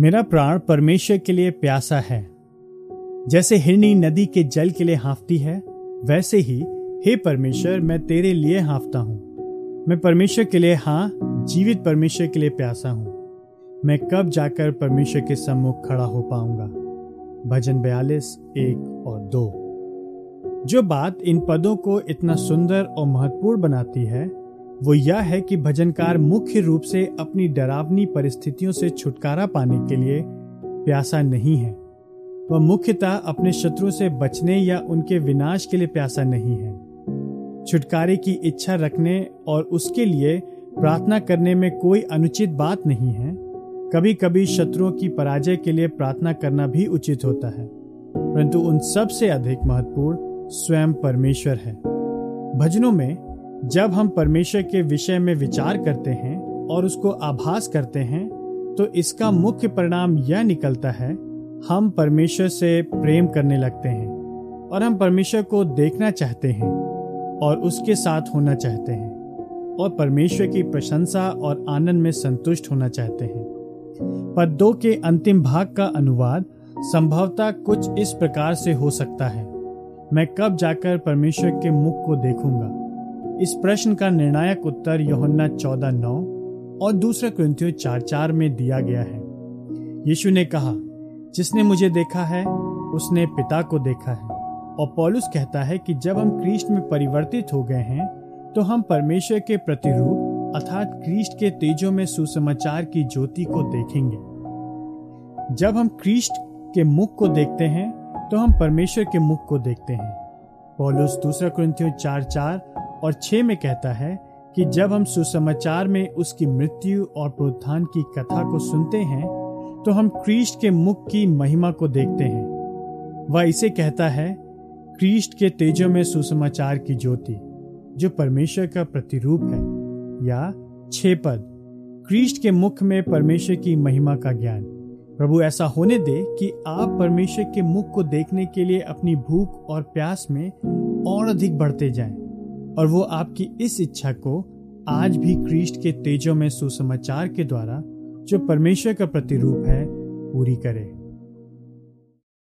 मेरा प्राण परमेश्वर के लिए प्यासा है। जैसे हिरनी नदी के जल के लिए हाफती है, वैसे ही, हे परमेश्वर, मैं तेरे लिए हाफता हूँ। मैं परमेश्वर के लिए हाँ जीवित परमेश्वर के लिए प्यासा हूँ। मैं कब जाकर परमेश्वर के सम्मुख खड़ा हो पाऊँगा? भजन बयालीस, एक और दो। जो बात इन पदों को इतना सुंदर और महत्वपूर्ण बनाती है वो यह है कि भजनकार मुख्य रूप से अपनी डरावनी परिस्थितियों से छुटकारा पाने के लिए प्यासा नहीं है। वह मुख्यतः अपने शत्रु से बचने या उनके विनाश के लिए प्यासा नहीं है। छुटकारे की इच्छा रखने और उसके लिए प्रार्थना करने में कोई अनुचित बात नहीं है। कभी कभी शत्रुओं की पराजय के लिए प्रार्थना करना भी उचित होता है। परंतु उन सबसे अधिक महत्वपूर्ण स्वयं परमेश्वर है। भजनों में जब हम परमेश्वर के विषय में विचार करते हैं और उसको आभास करते हैं तो इसका मुख्य परिणाम यह निकलता है, हम परमेश्वर से प्रेम करने लगते हैं और हम परमेश्वर को देखना चाहते हैं और उसके साथ होना चाहते हैं और परमेश्वर की प्रशंसा और आनंद में संतुष्ट होना चाहते हैं। पद दो के अंतिम भाग का अनुवाद संभवतः कुछ इस प्रकार से हो सकता है। मैं कब जाकर परमेश्वर के मुख को देखूँगा? इस प्रश्न का निर्णायक उत्तर योहन्ना चौदह नौ और दूसरा क्रंथियो चार चार में दिया गया है। यीशु ने कहा, जिसने मुझे देखा है, उसने पिता को देखा है। और पॉलुस कहता है कि जब हम क्रिस्ट में परिवर्तित हो गए हैं तो हम परमेश्वर के प्रतिरूप अर्थात क्रिस्ट के तेजों में सुसमाचार की ज्योति को देखेंगे। जब हम क्रिस्ट के मुख को देखते हैं तो हम परमेश्वर के मुख को देखते हैं। पॉलुस दूसरा क्रंथियो चार चार और छह में कहता है कि जब हम सुसमाचार में उसकी मृत्यु और प्रोत्थान की कथा को सुनते हैं तो हम क्रिस्ट के मुख की महिमा को देखते हैं। वह इसे कहता है क्रिस्ट के तेजों में सुसमाचार की ज्योति, जो परमेश्वर का प्रतिरूप है। या, छह पद क्रिस्ट के मुख में परमेश्वर की महिमा का ज्ञान। प्रभु, ऐसा होने दे कि आप परमेश्वर के मुख को देखने के लिए अपनी भूख और प्यास में और अधिक बढ़ते जाएँ। और वो आपकी इस इच्छा को आज भी क्रिस्ट के तेजों में सुसमाचार के द्वारा, जो परमेश्वर का प्रतिरूप है, पूरी करे।